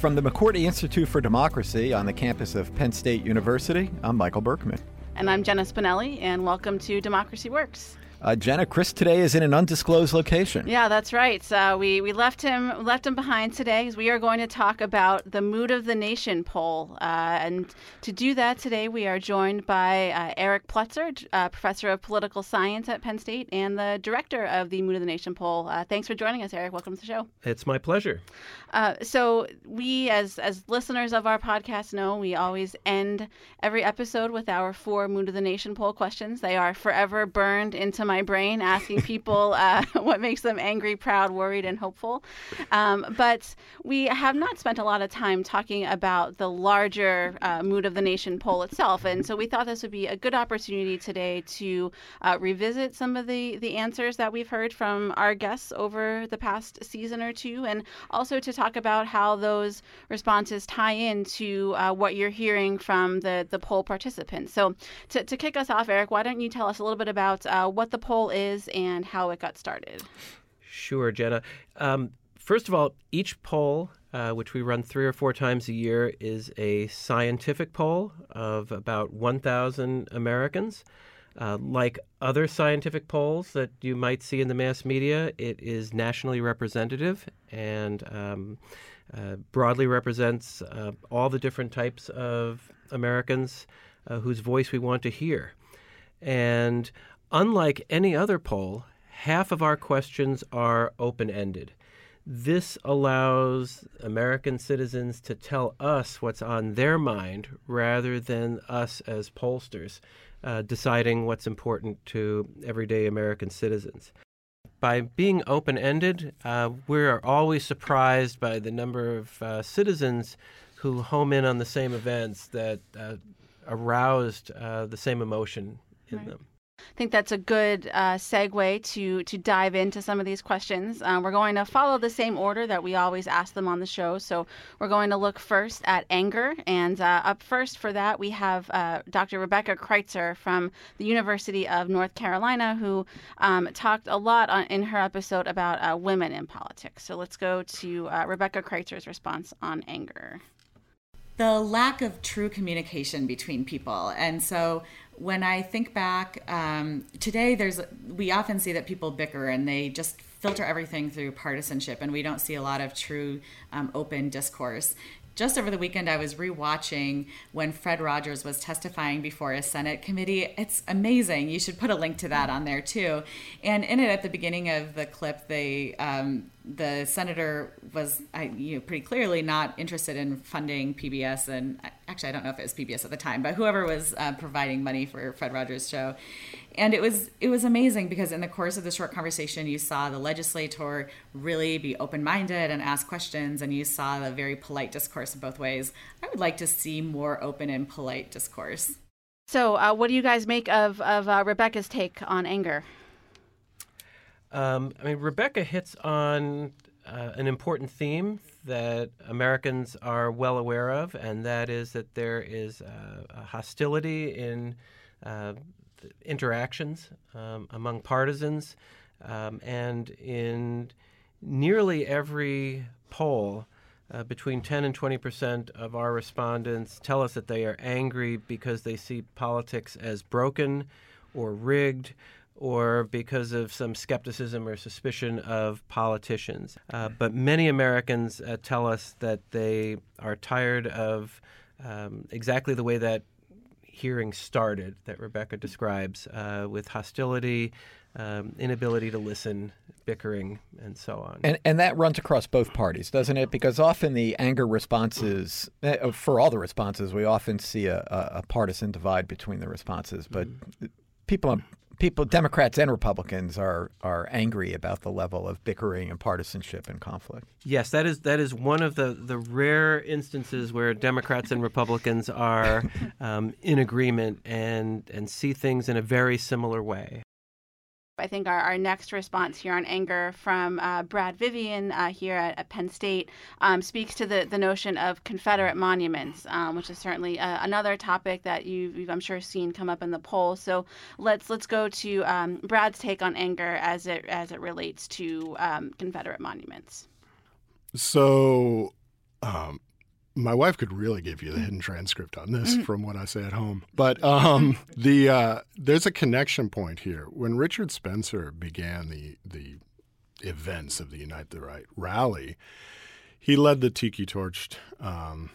From the McCourtney Institute for Democracy on the campus of Penn State University, I'm Michael Berkman. And I'm Jenna Spinelli, and welcome to Democracy Works. Uh, Jenna, Chris today is in an undisclosed location. Yeah, that's right. Uh, we we left him left him behind today because we are going to talk about the Mood of the Nation poll. Uh, and to do that today, we are joined by uh, Eric Plutzer, uh, professor of political science at Penn State and the director of the Mood of the Nation poll. Uh, thanks for joining us, Eric. Welcome to the show. It's my pleasure. so we, as as listeners of our podcast, know we always end every episode with our four Mood of the Nation poll questions. They are forever burned into my brain asking people uh, what makes them angry, proud, worried, and hopeful. Um, but we have not spent a lot of time talking about the larger uh, Mood of the Nation poll itself. And so we thought this would be a good opportunity today to uh, revisit some of the, the answers that we've heard from our guests over the past season or two, and also to talk about how those responses tie into uh, what you're hearing from the, the poll participants. So to, to kick us off, Eric, why don't you tell us a little bit about uh, what the poll is and how it got started. Sure, Jenna. Um, first of all, each poll, uh, which we run three or four times a year, is a scientific poll of about 1,000 Americans. Uh, like other scientific polls that you might see in the mass media, it is nationally representative and um, uh, broadly represents uh, all the different types of Americans uh, whose voice we want to hear. And Unlike any other poll, half of our questions are open ended. This allows American citizens to tell us what's on their mind rather than us as pollsters uh, deciding what's important to everyday American citizens. By being open ended, uh, we're always surprised by the number of uh, citizens who home in on the same events that uh, aroused uh, the same emotion in right. them. I think that's a good uh, segue to to dive into some of these questions. Uh, we're going to follow the same order that we always ask them on the show. So we're going to look first at anger, and uh, up first for that we have uh, Dr. Rebecca Kreitzer from the University of North Carolina, who um, talked a lot on, in her episode about uh, women in politics. So let's go to uh, Rebecca Kreitzer's response on anger the lack of true communication between people. And so when I think back um, today, there's we often see that people bicker and they just filter everything through partisanship, and we don't see a lot of true um, open discourse just over the weekend, I was rewatching when Fred Rogers was testifying before a Senate committee. It's amazing. You should put a link to that on there too. And in it, at the beginning of the clip, they um, the senator was, you know, pretty clearly not interested in funding PBS, and actually, I don't know if it was PBS at the time, but whoever was uh, providing money for Fred Rogers' show. And it was it was amazing because in the course of the short conversation you saw the legislator really be open-minded and ask questions and you saw the very polite discourse in both ways. I would like to see more open and polite discourse. So uh, what do you guys make of of uh, rebecca's take on anger um, i mean rebecca hits on uh, an important theme that Americans are well aware of, and that is that there is a hostility in uh, interactions um, among partisans, um, and in nearly every poll, uh, between 10 and 20 percent of our respondents tell us that they are angry because they see politics as broken or rigged or because of some skepticism or suspicion of politicians. Uh, but many Americans uh, tell us that they are tired of um, exactly the way that hearing started that Rebecca describes uh, with hostility, um, inability to listen, bickering, and so on. And, and that runs across both parties, doesn't it? Because often the anger responses, uh, for all the responses, we often see a, a partisan divide between the responses. But mm-hmm. people people, Democrats and Republicans, are are angry about the level of bickering and partisanship and conflict. Yes, that is that is one of the the rare instances where Democrats and Republicans are um, in agreement and and see things in a very similar way. I think our, our next response here on anger from uh, Brad Vivian uh, here at, at, Penn State um, speaks to the, the notion of Confederate monuments, um, which is certainly uh, another topic that you've, you've, I'm sure, seen come up in the poll. So let's let's go to um, Brad's take on anger as it as it relates to um, Confederate monuments. So um, my wife could really give you the hidden transcript on this from what I say at home. But um, the uh, there's a connection point here. When Richard Spencer began the the events of the Unite the Right rally, he led the tiki torched um,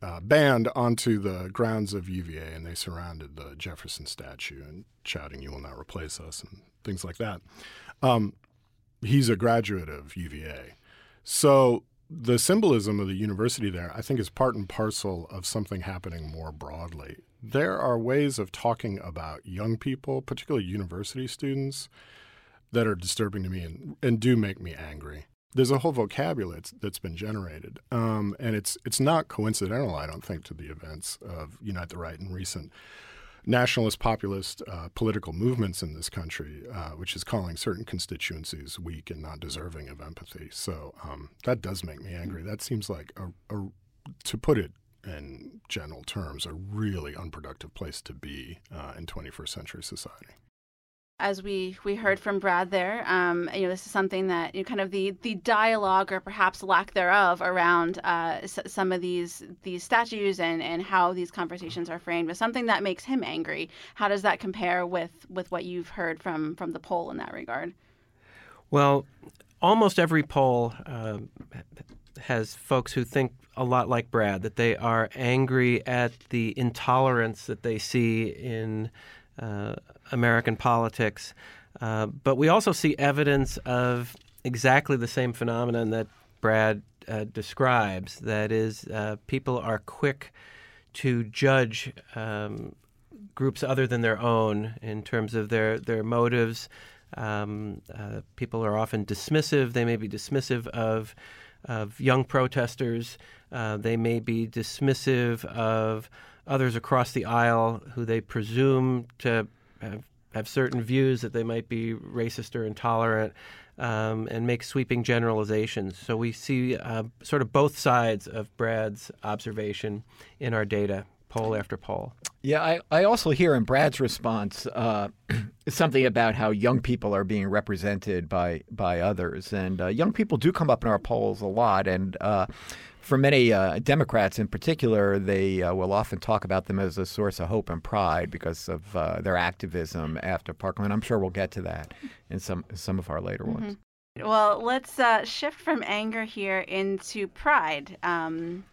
uh, band onto the grounds of UVA, and they surrounded the Jefferson statue and shouting, "You will not replace us," and things like that. Um, he's a graduate of UVA, so the symbolism of the university there, I think, is part and parcel of something happening more broadly. There are ways of talking about young people, particularly university students, that are disturbing to me and, and do make me angry. There's a whole vocabulary that's, that's been generated, um, and it's it's not coincidental, I don't think, to the events of Unite the Right in recent nationalist populist uh, political movements in this country, uh, which is calling certain constituencies weak and not deserving of empathy. So um, that does make me angry. That seems like a, a, to put it in general terms, a really unproductive place to be uh, in 21st century society as we we heard from Brad there, um, you know, this is something that you know, kind of the the dialogue or perhaps lack thereof around uh, s- some of these these statues and and how these conversations are framed is something that makes him angry. How does that compare with with what you've heard from from the poll in that regard? Well, almost every poll uh, has folks who think a lot like Brad, that they are angry at the intolerance that they see in uh, American politics. Uh, but we also see evidence of exactly the same phenomenon that Brad uh, describes. That is, uh, people are quick to judge um, groups other than their own in terms of their, their motives. Um, uh, people are often dismissive. They may be dismissive of, of young protesters. Uh, they may be dismissive of others across the aisle who they presume to have, have certain views that they might be racist or intolerant. Um, and make sweeping generalizations. So we see uh, sort of both sides of Brad's observation in our data, poll after poll. Yeah, I, I also hear in Brad's response uh, something about how young people are being represented by by others, and uh, young people do come up in our polls a lot, and uh, for many uh, Democrats in particular, they uh, will often talk about them as a source of hope and pride because of uh, their activism after Parkland. I'm sure we'll get to that in some some of our later mm-hmm. ones. Well, let's uh, shift from anger here into pride. Um,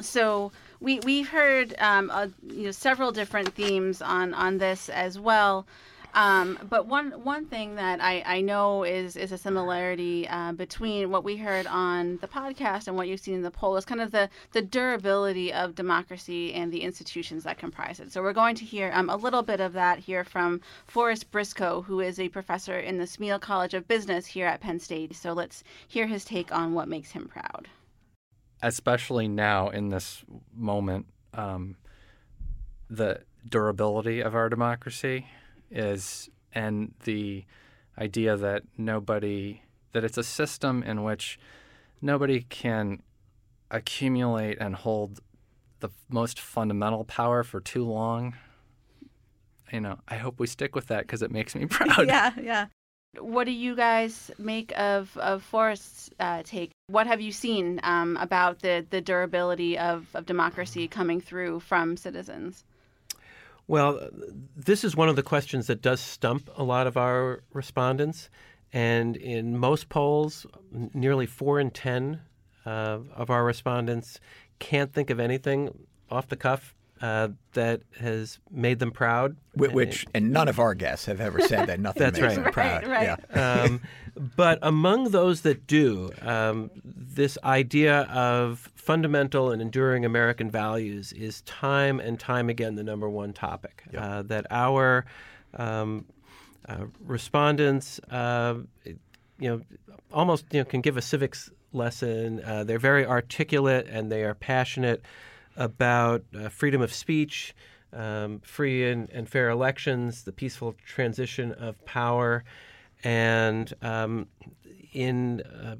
so we we've heard um, you know several different themes on on this as well. Um, but one one thing that I, I know is is a similarity uh, between what we heard on the podcast and what you've seen in the poll is kind of the the durability of democracy and the institutions that comprise it. So we're going to hear um, a little bit of that here from Forrest Briscoe, who is a professor in the Smeal College of Business here at Penn State. So let's hear his take on what makes him proud. Especially now in this moment, um, the durability of our democracy is and the idea that nobody that it's a system in which nobody can accumulate and hold the most fundamental power for too long. You know, I hope we stick with that because it makes me proud. yeah, yeah. What do you guys make of of Forrest's uh, take? What have you seen um, about the the durability of, of democracy coming through from citizens? Well, this is one of the questions that does stump a lot of our respondents. And in most polls, nearly four in 10 uh, of our respondents can't think of anything off the cuff uh, that has made them proud. Which, and none of our guests have ever said that nothing That's makes right. them proud. Right, right. Yeah. um, but among those that do, um, this idea of fundamental and enduring American values is time and time again the number one topic. Yep. Uh, that our um, uh, respondents, uh, you know, almost you know, can give a civics lesson. Uh, they're very articulate and they are passionate about uh, freedom of speech, um, free and, and, fair elections, the peaceful transition of power, and um, in uh,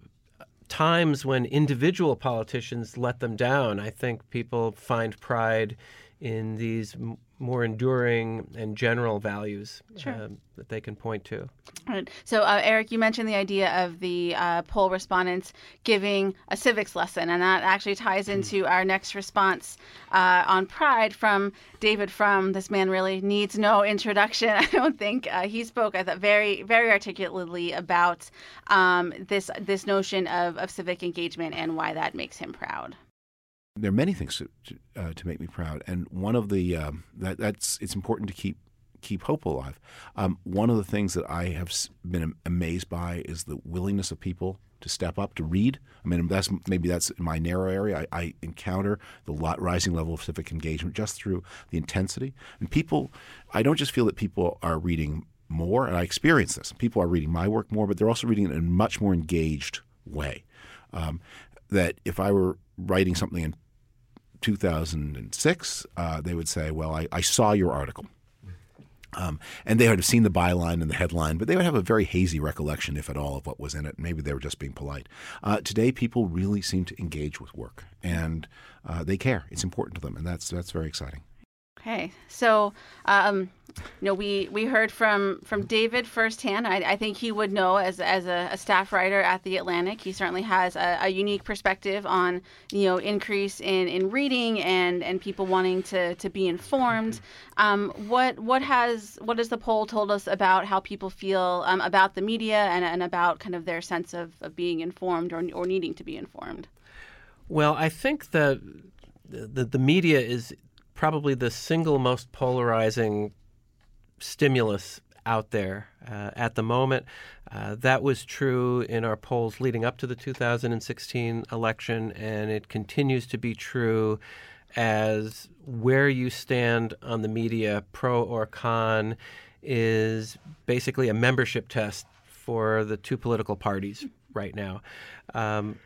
times when individual politicians let them down, I think people find pride in these more enduring and general values Sure. um, that they can point to. Right. So, uh, Eric, you mentioned the idea of the uh, poll respondents giving a civics lesson, and that actually ties into our next response uh, on Pride from David Frum. This man really needs no introduction, I don't think. Uh, he spoke, I thought, very, very articulately about um, this this notion of, of civic engagement and why that makes him proud. There are many things to uh, to make me proud, and one of the um, that that's it's important to keep keep hope alive. Um, one of the things that I have been amazed by is the willingness of people to step up to read. I mean, that's maybe that's my narrow area. I, I encounter the lot, rising level of civic engagement just through the intensity, and people. I don't just feel that people are reading more, and I experience this. People are reading my work more, but they're also reading it in a much more engaged way. Um, that if I were writing something in 2006, uh, they would say, Well, I, I saw your article. Um, and they would have seen the byline and the headline, but they would have a very hazy recollection, if at all, of what was in it. Maybe they were just being polite. Uh, today, people really seem to engage with work, and uh, they care. It's important to them, and that's that's very exciting. Okay, so um, you know we we heard from from David firsthand. I, I think he would know as as a, a staff writer at the Atlantic. He certainly has a, a unique perspective on you know increase in, in reading and and people wanting to to be informed. Um, what what has what has the poll told us about how people feel um, about the media and, and about kind of their sense of, of being informed or or needing to be informed? Well, I think that the, the media is probably the single most polarizing stimulus out there uh, at the moment. Uh, that was true in our polls leading up to the 2016 election, and it continues to be true as where you stand on the media, pro or con, is basically a membership test for the two political parties right now. Um,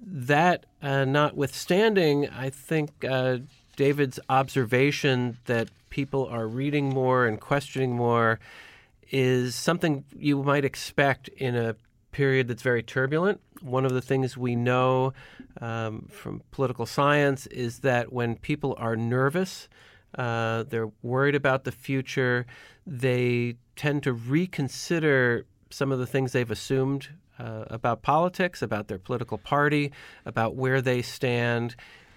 that uh, notwithstanding, I think uh, David's observation that people are reading more and questioning more is something you might expect in a period that's very turbulent. One of the things we know um, from political science is that when people are nervous, uh, they're worried about the future, they tend to reconsider some of the things they've assumed uh, about politics, about their political party, about where they stand.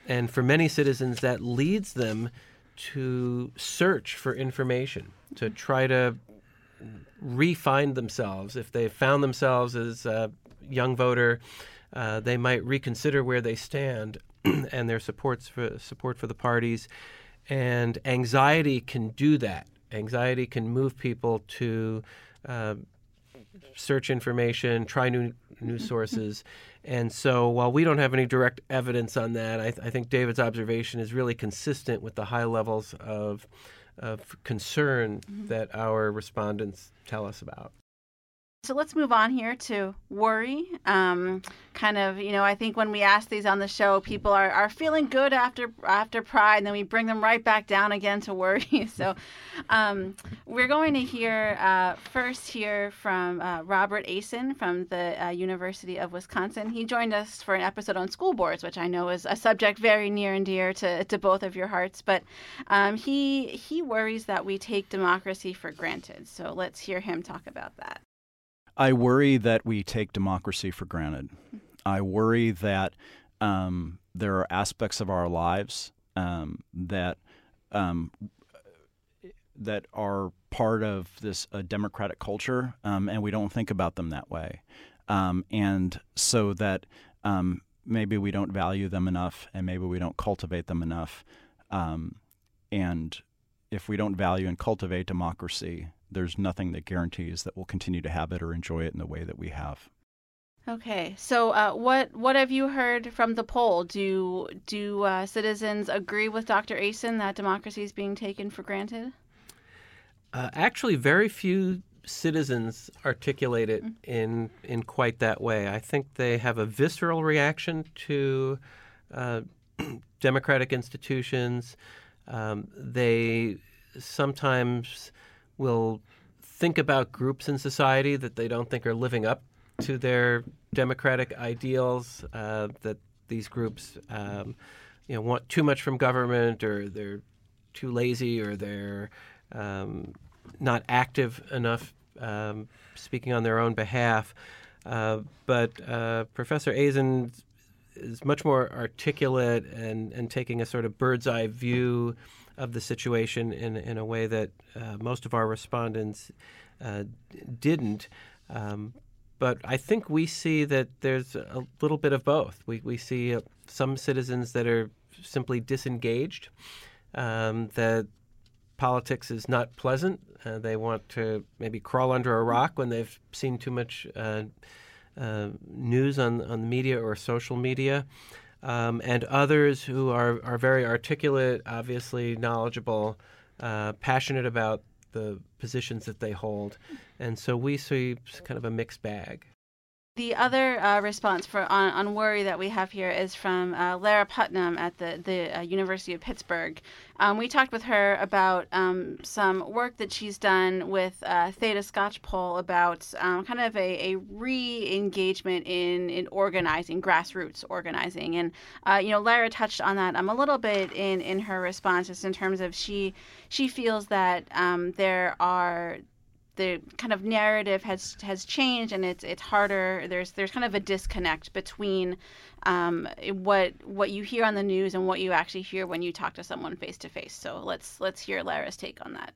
And for many citizens, that leads them to search for information, to try to re-find themselves. If they found themselves as a young voter, uh, they might reconsider where they stand and their supports for support for the parties. And anxiety can do that. Anxiety can move people to uh, search information, try new new sources. And so, while we don't have any direct evidence on that, I, th- I think David's observation is really consistent with the high levels of of concern mm-hmm. that our respondents tell us about. So let's move on here to worry. Um, kind of, you know, I think when we ask these on the show, people are, are feeling good after after Pride, and then we bring them right back down again to worry. so um, we're going to hear uh, first here from uh, Robert Asen from the uh, University of Wisconsin. He joined us for an episode on school boards, which I know is a subject very near and dear to, to both of your hearts. But um, he he worries that we take democracy for granted. So let's hear him talk about that. I worry that we take democracy for granted. I worry that um, there are aspects of our lives um, that um, that are part of this uh, democratic culture, um, and we don't think about them that way. Um, and so that maybe we don't value them enough, and maybe we don't cultivate them enough. And if we don't value and cultivate democracy, there's nothing that guarantees that we'll continue to have it or enjoy it in the way that we have. Okay, so uh, what what have you heard from the poll? Do do uh, citizens agree with Dr. Asen that democracy is being taken for granted? Uh, actually, very few citizens articulate it in in quite that way. I think they have a visceral reaction to uh, democratic institutions. Um, they sometimes will think about groups in society that they don't think are living up to their democratic ideals. Uh, that these groups, um, you know, want too much from government, or they're too lazy or they're um, not active enough um, speaking on their own behalf. Uh, but uh, Professor Asen is much more articulate and, and taking a sort of bird's eye view of the situation in, in a way that uh, most of our respondents uh, didn't. Um, but I think we see that there's a little bit of both. We, we see uh, some citizens that are simply disengaged, um, that politics is not pleasant. Uh, they want to maybe crawl under a rock when they've seen too much uh, uh, news on, on the media or social media. Um, and others who are, are very articulate, obviously knowledgeable, uh, passionate about the positions that they hold. And so we see kind of a mixed bag. The other uh, response for on, on worry that we have here is from uh, Lara Putnam at the the uh, University of Pittsburgh. Um, we talked with her about um, some work that she's done with uh, Theda Skocpol about um, kind of a, a re-engagement in in organizing, grassroots organizing, and uh, you know Lara touched on that um, a little bit in in her response, just in terms of she she feels that um, there are the kind of narrative has has changed and it's it's harder. There's there's kind of a disconnect between um, what what you hear on the news and what you actually hear when you talk to someone face to face so let's let's hear Lara's take on that.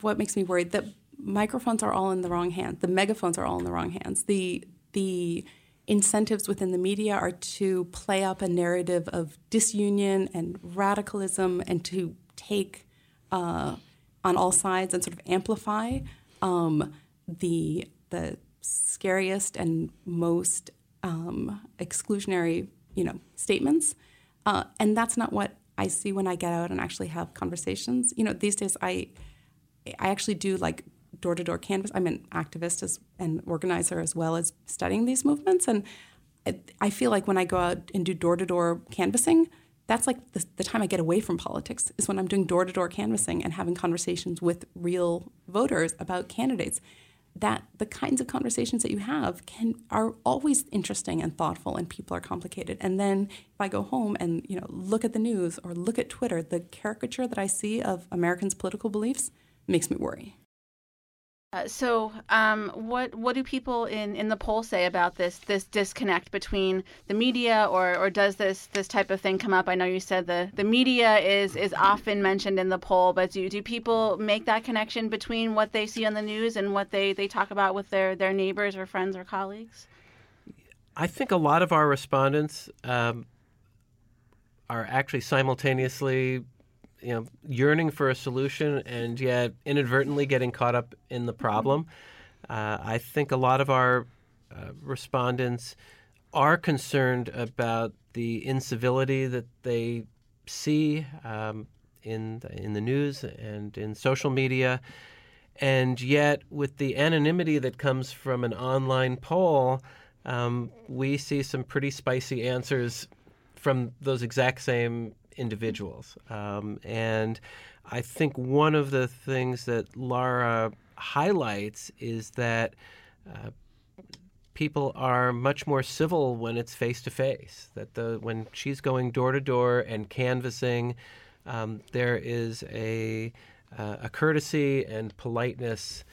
What makes me worried that microphones are all in the wrong hands the megaphones are all in the wrong hands. The the incentives within the media are to play up a narrative of disunion and radicalism and to take uh, on all sides and sort of amplify um, the the scariest and most um, exclusionary, you know, statements, uh, and that's not what I see when I get out and actually have conversations. You know, these days I I actually do like door to door canvas. I'm an activist as and organizer as well as studying these movements, and I, I feel like when I go out and do door to door canvassing, that's like the, the, time I get away from politics is when I'm doing door to door canvassing and having conversations with real voters about candidates. That the kinds of conversations that you have can are always interesting and thoughtful, and people are complicated. And then if I go home and you know look at the news or look at Twitter, the caricature that I see of Americans' political beliefs makes me worry. Uh, so, um, what what do people in, in the poll say about this this disconnect between the media, or, or does this this type of thing come up? I know you said the, the media is is often mentioned in the poll, but do do people make that connection between what they see on the news and what they, they talk about with their, their neighbors or friends or colleagues? I think a lot of our respondents um, are actually simultaneously you know yearning for a solution and yet inadvertently getting caught up in the problem. Uh, I think a lot of our uh, respondents are concerned about the incivility that they see um, in the, in the news and in social media, and yet with the anonymity that comes from an online poll, um, we see some pretty spicy answers from those exact same individuals. Um, and I think one of the things that Lara highlights is that uh, people are much more civil when it's face to face. That the when she's going door to door and canvassing, um, there is a uh, a courtesy and politeness.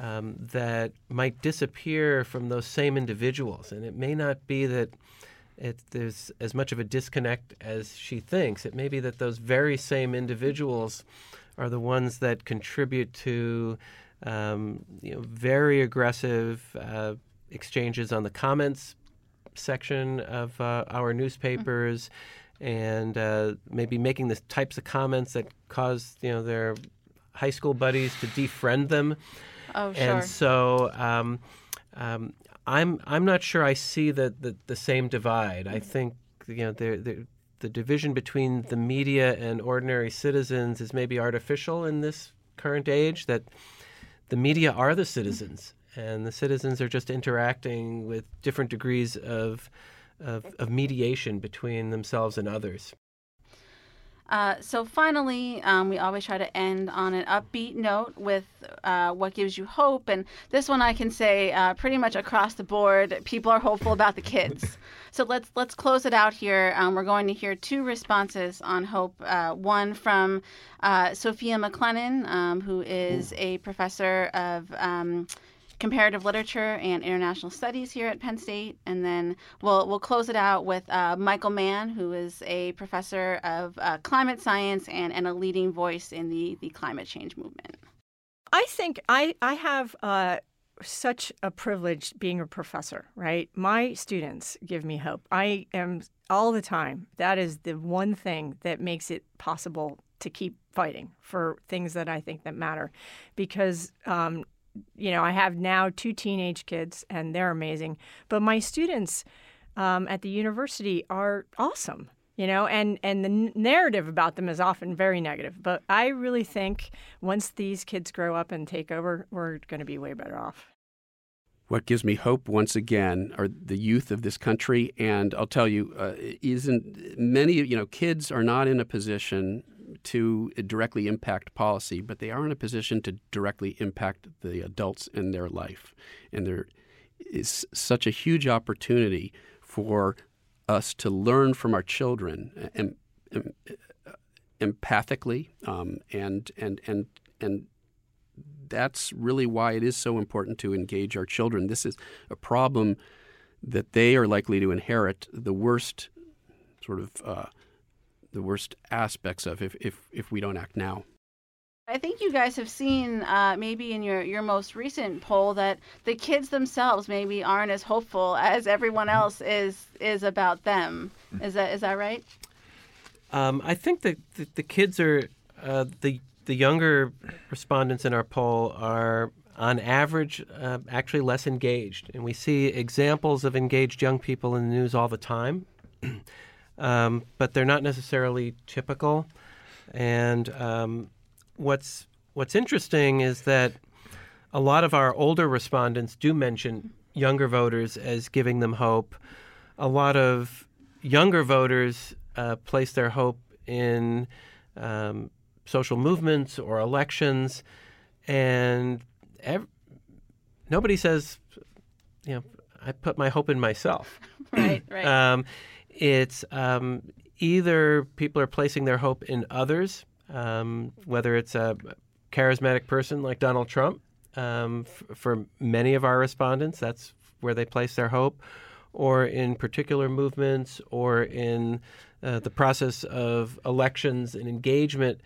Um, that might disappear from those same individuals. And it may not be that it, there's as much of a disconnect as she thinks. It may be that those very same individuals are the ones that contribute to um, you know, very aggressive uh, exchanges on the comments section of uh, our newspapers. And uh, maybe making the types of comments that cause you know their high school buddies to defriend them. Oh, sure. And so um, um, I'm I'm not sure I see the the, the same divide. I think you know the the division between the media and ordinary citizens is maybe artificial in this current age. That the media are the citizens, and the citizens are just interacting with different degrees of of, of mediation between themselves and others. Uh, so finally, um, we always try to end on an upbeat note with uh, what gives you hope. And this one I can say uh, pretty much across the board, people are hopeful about the kids. so let's let's close it out here. Um, we're going to hear two responses on hope. Uh, one from uh, Sophia McClennen, um, who is a professor of um, comparative literature and international studies here at Penn State, and then we'll we'll close it out with uh, Michael Mann, who is a professor of uh, climate science and, and a leading voice in the the climate change movement. I think I I have. Uh, such a privilege being a professor, right? My students give me hope. I am all the time. That is the one thing that makes it possible to keep fighting for things that I think that matter, because um, you know, I have now two teenage kids, and they're amazing. But my students um, at the university are awesome, you know, and and the narrative about them is often very negative. But I really think once these kids grow up and take over, we're going to be way better off. What gives me hope once again are the youth of this country, and I'll tell you, uh, isn't many you know kids are not in a position to directly impact policy, but they are in a position to directly impact the adults in their life. And there is such a huge opportunity for us to learn from our children em, em, empathically um, and and and and that's really why it is so important to engage our children. This is a problem that they are likely to inherit the worst sort of uh, the worst aspects of if, if, if we don't act now. I think you guys have seen uh, maybe in your, your most recent poll that the kids themselves maybe aren't as hopeful as everyone else is is about them. Is that is that right? Um, I think that the, the kids are uh, the the younger respondents in our poll are on average uh, actually less engaged, and we see examples of engaged young people in the news all the time. Um, but they're not necessarily typical. And um, what's what's interesting is that a lot of our older respondents do mention younger voters as giving them hope. A lot of younger voters uh, place their hope in um, social movements or elections, and ev- nobody says, you know, I put my hope in myself. right, right. Um, it's um, either people are placing their hope in others, um, whether it's a charismatic person like Donald Trump. Um, f- for many of our respondents, that's where they place their hope, or in particular movements, or in uh, the process of elections and engagement.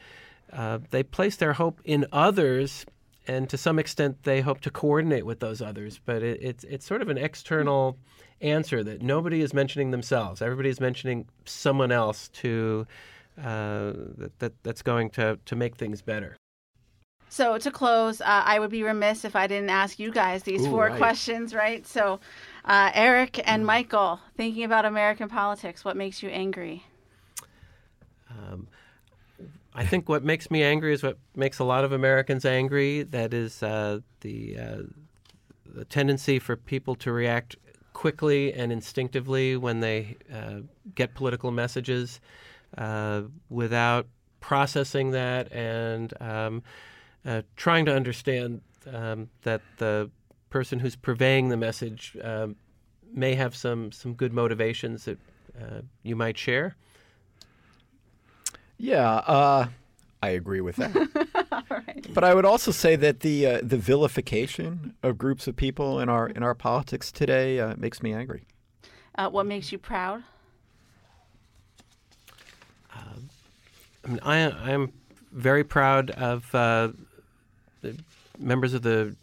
Uh, they place their hope in others, and to some extent, they hope to coordinate with those others. But it, it's it's sort of an external answer that nobody is mentioning themselves. Everybody is mentioning someone else to uh, that, that that's going to to make things better. So to close, uh, I would be remiss if I didn't ask you guys these Ooh, four right. questions, right? So, uh, Eric and Michael, thinking about American politics, what makes you angry? Um, I think what makes me angry is what makes a lot of Americans angry. That is uh, the uh, the tendency for people to react quickly and instinctively when they uh, get political messages uh, without processing that and um, uh, trying to understand um, that the person who's purveying the message um, may have some some good motivations that uh, you might share. Yeah, uh, I agree with that. But I would also say that the uh, the vilification of groups of people in our in our politics today uh, makes me angry. Uh, what makes you proud? I mean, I, I'm very proud of uh, the members of the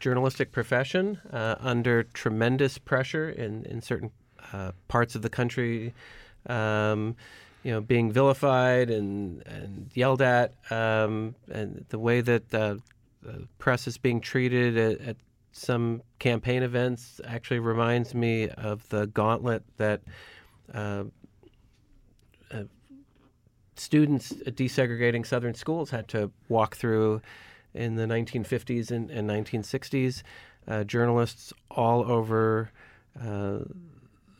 journalistic profession uh, under tremendous pressure in, in certain uh, parts of the country, um, you know, being vilified and, and yelled at, um, and the way that uh, the press is being treated at, at some campaign events actually reminds me of the gauntlet that uh, uh, students at desegregating Southern schools had to walk through in the 1950s and, and 1960s. Uh, journalists all over uh,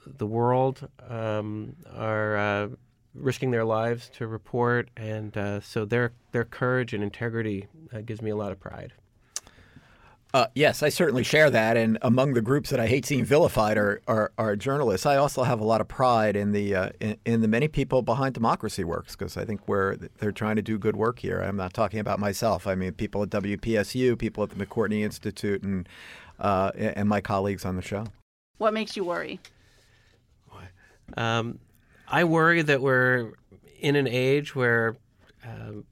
the world um, are uh, risking their lives to report, and uh, so their their courage and integrity uh, gives me a lot of pride. Uh, yes, I certainly share that. And among the groups that I hate seeing vilified are, are, are journalists. I also have a lot of pride in the uh, in, in, the many people behind Democracy Works because I think we're they're trying to do good work here. I'm not talking about myself. I mean people at WPSU, people at the McCourtney Institute, and uh, and my colleagues on the show. What makes you worry? Um, I worry that we're in an age where um,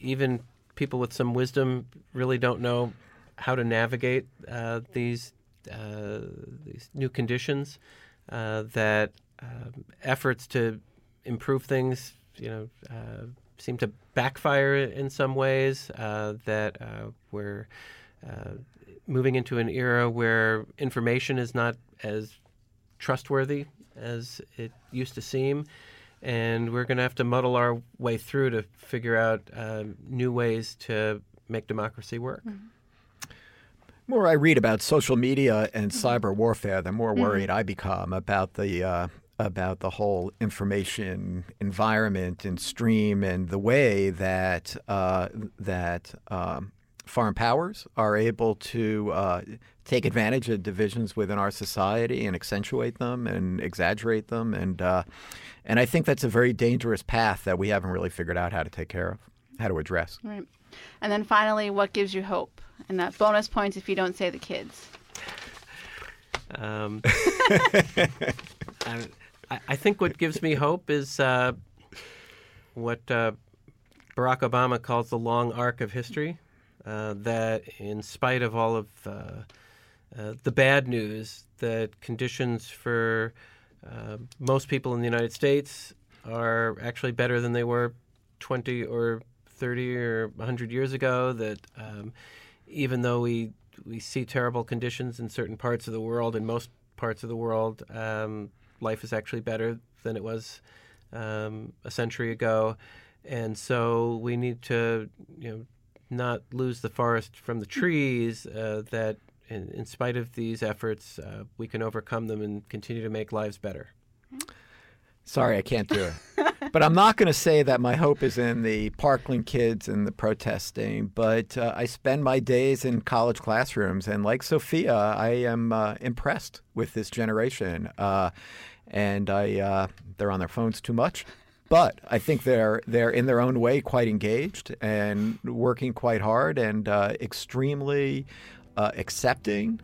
even people with some wisdom really don't know how to navigate uh, these uh, these new conditions. Uh, that um, efforts to improve things, you know, uh, seem to backfire in some ways. Uh, that we're moving into an era where information is not as trustworthy as it used to seem. And we're going to have to muddle our way through to figure out um, new ways to make democracy work. Mm-hmm. The more I read about social media and mm-hmm. cyber warfare, the more mm-hmm. worried mm-hmm. I become about the uh, about the whole information environment and stream and the way that uh, that um, foreign powers are able to uh, take advantage of divisions within our society and accentuate them and exaggerate them. And, uh, and I think that's a very dangerous path that we haven't really figured out how to take care of, how to address. Right. And then finally, what gives you hope? And that bonus points if you don't say the kids. Um, I, I, think what gives me hope is uh, what uh, Barack Obama calls the long arc of history. Uh, that in spite of all of uh, uh, the bad news, that conditions for uh, most people in the United States are actually better than they were 20 or 30 or 100 years ago. That um, even though we we see terrible conditions in certain parts of the world, in most parts of the world, um, life is actually better than it was um, a century ago. And so we need to, you know, not lose the forest from the trees, uh, that in, in, spite of these efforts, uh, we can overcome them and continue to make lives better. Sorry, I can't do it. but I'm not going to say that my hope is in the Parkland kids and the protesting. But uh, I spend my days in college classrooms, and like Sophia, I am uh, impressed with this generation. Uh, and I, uh, they're on their phones too much. But I think they're they're in their own way quite engaged and working quite hard and uh, extremely uh, accepting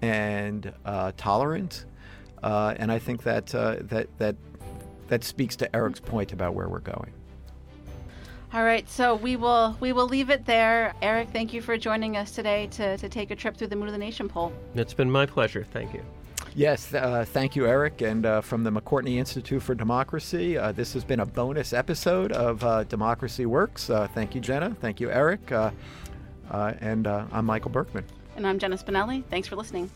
and uh, tolerant. Uh, and I think that uh, that that that speaks to Eric's point about where we're going. All right, so we will we will leave it there. Eric, thank you for joining us today to, to take a trip through the Mood of the Nation poll. It's been my pleasure. Thank you. Yes, uh, thank you, Eric. And uh, from the McCourtney Institute for Democracy, uh, this has been a bonus episode of uh, Democracy Works. Uh, thank you, Jenna. Thank you, Eric. Uh, and I'm Michael Berkman. And I'm Jenna Spinelli. Thanks for listening.